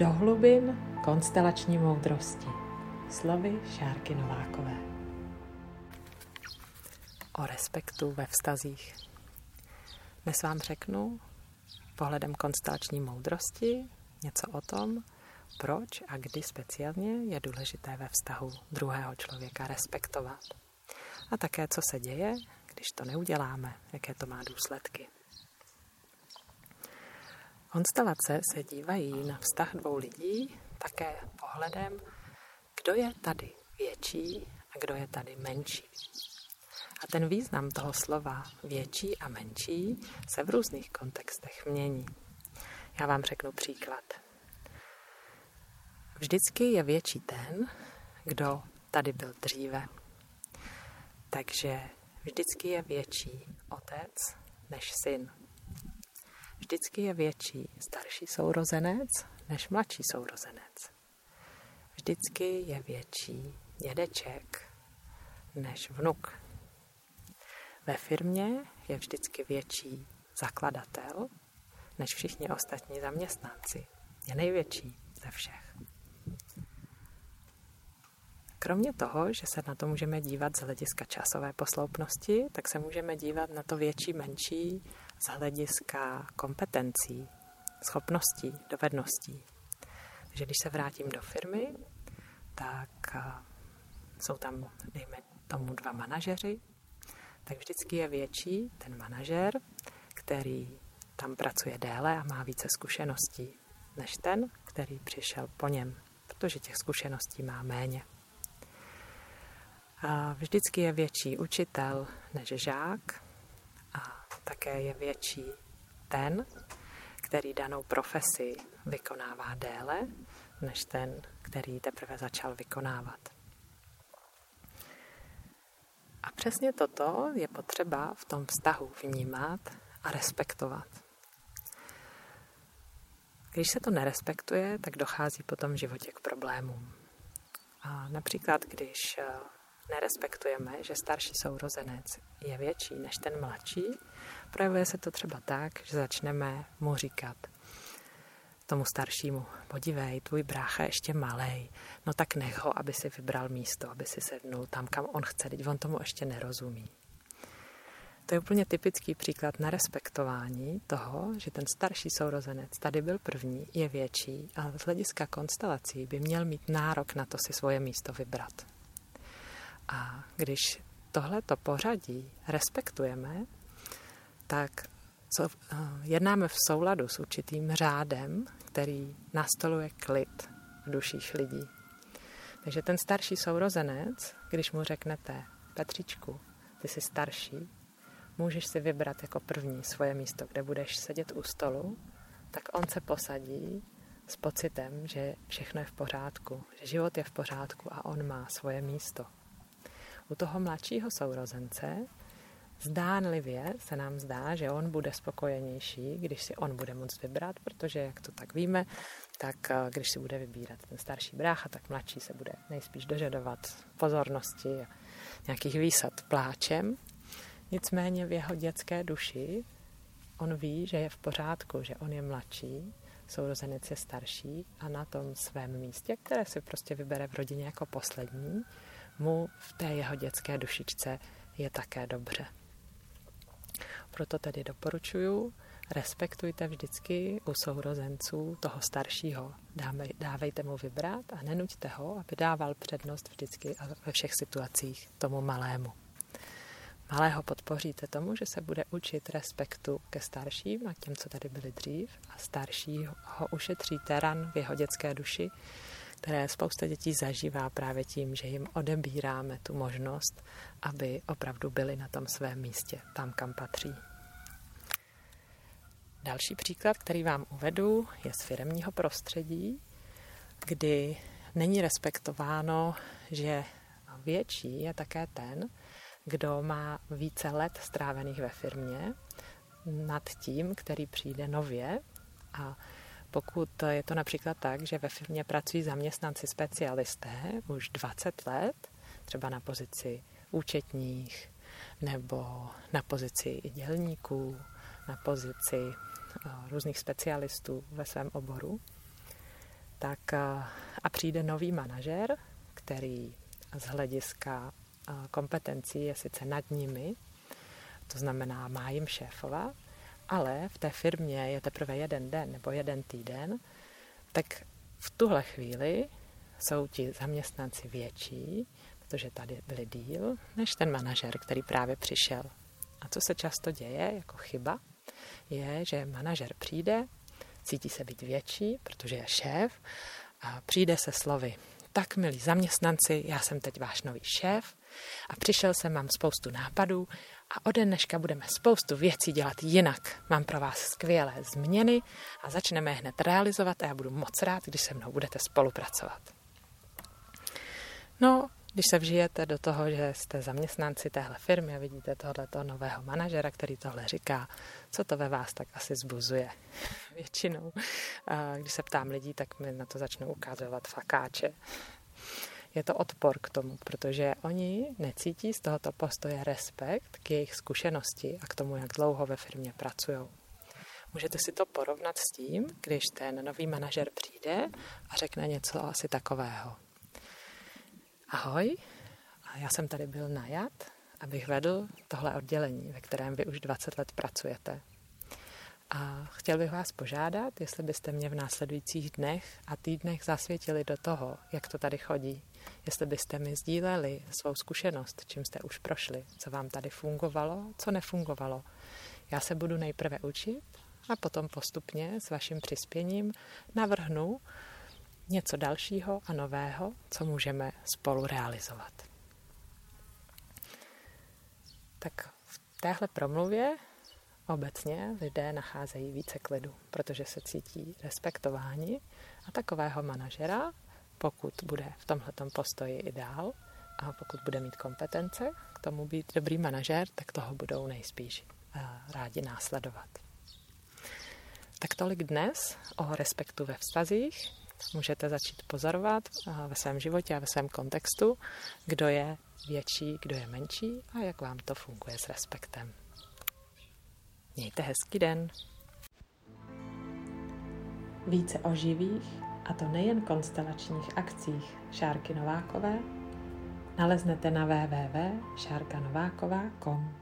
do hlubin konstelační moudrosti. Slovy Šárky Novákové. O respektu ve vztazích. Dnes vám řeknu pohledem konstelační moudrosti něco o tom, proč a kdy speciálně je důležité ve vztahu druhého člověka respektovat. A také, co se děje, když to neuděláme, jaké to má důsledky. Konstelace se dívají na vztah dvou lidí také pohledem, kdo je tady větší a kdo je tady menší. A ten význam toho slova větší a menší se v různých kontextech mění. Já vám řeknu příklad. Vždycky je větší ten, kdo tady byl dříve. Takže vždycky je větší otec než syn. Vždycky je větší starší sourozenec než mladší sourozenec. Vždycky je větší dědeček než vnuk. Ve firmě je vždycky větší zakladatel než všichni ostatní zaměstnanci. Je největší ze všech. Kromě toho, že se na to můžeme dívat z hlediska časové posloupnosti, tak se můžeme dívat na to větší, menší z hlediska kompetencí, schopností, dovedností. Takže když se vrátím do firmy, tak jsou tam, dejme tomu, dva manažeři, tak vždycky je větší ten manažer, který tam pracuje déle a má více zkušeností, než ten, který přišel po něm, protože těch zkušeností má méně. A vždycky je větší učitel než žák také je větší ten, který danou profesi vykonává déle, než ten, který teprve začal vykonávat. A přesně toto je potřeba v tom vztahu vnímat a respektovat. Když se to nerespektuje, tak dochází potom v životě k problémům. A například, když eh, nerespektujeme, že starší sourozenec je větší než ten mladší, projevuje se to třeba tak, že začneme mu říkat tomu staršímu, podívej, tvůj brácha je ještě malej, no tak nech ho, aby si vybral místo, aby si sednul tam, kam on chce, teď on tomu ještě nerozumí. To je úplně typický příklad nerespektování toho, že ten starší sourozenec tady byl první, je větší a z hlediska konstelací by měl mít nárok na to si svoje místo vybrat. A když tohleto pořadí respektujeme, tak eh, jednáme v souladu s určitým řádem, který nastoluje klid v duších lidí. Takže ten starší sourozenec, když mu řeknete, Petříčku, ty jsi starší, můžeš si vybrat jako první svoje místo, kde budeš sedět u stolu, tak on se posadí s pocitem, že všechno je v pořádku, že život je v pořádku a on má svoje místo. U toho mladšího sourozence zdánlivě se nám zdá, že on bude spokojenější, když si on bude moct vybrat, protože, jak to tak víme, tak eh, když si bude vybírat ten starší brácha, tak mladší se bude nejspíš dožadovat pozornosti a nějakých výsad pláčem. Nicméně v jeho dětské duši on ví, že je v pořádku, že on je mladší, sourozenec je starší a na tom svém místě, které si prostě vybere v rodině jako poslední, mu v té jeho dětské dušičce je také dobře. Proto tedy doporučuji, respektujte vždycky u sourozenců toho staršího. Dávejte mu vybrat a nenuďte ho, aby dával přednost vždycky a ve všech situacích tomu malému. Malého podpoříte tomu, že se bude učit respektu ke starším a těm, co tady byli dřív a starší ho ušetříte ran v jeho dětské duši, které spousta dětí zažívá právě tím, že jim odebíráme tu možnost, aby opravdu byli na tom svém místě, tam, kam patří. Další příklad, který vám uvedu, je z firemního prostředí, kdy není respektováno, že větší je také ten, kdo má více let strávených ve firmě nad tím, který přijde nově a pokud je to například tak, že ve firmě pracují zaměstnanci specialisté už 20 let, třeba na pozici účetních nebo na pozici dělníků, na pozici eh, různých specialistů ve svém oboru, tak a přijde nový manažer, který z hlediska kompetencí je sice nad nimi, to znamená má jim šéfova, ale v té firmě je teprve jeden den nebo jeden týden, tak v tuhle chvíli jsou ti zaměstnanci větší, protože tady byli díl, než ten manažer, který právě přišel. A co se často děje jako chyba, je, že manažer přijde, cítí se být větší, protože je šéf, a přijde se slovy. Tak, milí zaměstnanci, já jsem teď váš nový šéf a přišel jsem, mám spoustu nápadů a ode dneška budeme spoustu věcí dělat jinak. Mám pro vás skvělé změny a začneme je hned realizovat a já budu moc rád, když se mnou budete spolupracovat. No, když se vžijete do toho, že jste zaměstnanci téhle firmy a vidíte tohoto nového manažera, který tohle říká, co to ve vás tak asi zbuzuje. Většinou, když se ptám lidí, tak mi na to začnou ukazovat fakáče. Je to odpor k tomu, protože oni necítí z tohoto postoje respekt k jejich zkušenosti a k tomu, jak dlouho ve firmě pracují. Můžete si to porovnat s tím, když ten nový manažer přijde a řekne něco asi takového. Ahoj, já jsem tady byl najat, abych vedl tohle oddělení, ve kterém vy už 20 let pracujete. A chtěl bych vás požádat, jestli byste mě v následujících dnech a týdnech zasvětili do toho, jak to tady chodí. Jestli byste mi sdíleli svou zkušenost, čím jste už prošli, co vám tady fungovalo, co nefungovalo. Já se budu nejprve učit a potom postupně s vaším přispěním navrhnu něco dalšího a nového, co můžeme spolu realizovat. Tak v téhle promluvě obecně lidé nacházejí více klidu, protože se cítí respektováni a takového manažera, pokud bude v tomhletom postoji i dál a pokud bude mít kompetence k tomu být dobrý manažer, tak toho budou nejspíš eh, rádi následovat. Tak tolik dnes o respektu ve vztazích můžete začít pozorovat ve svém životě a ve svém kontextu, kdo je větší, kdo je menší a jak vám to funguje s respektem. Mějte hezký den. Více o živých, a to nejen konstelačních akcích Šárky Novákové, naleznete na www.šárkanováková.com.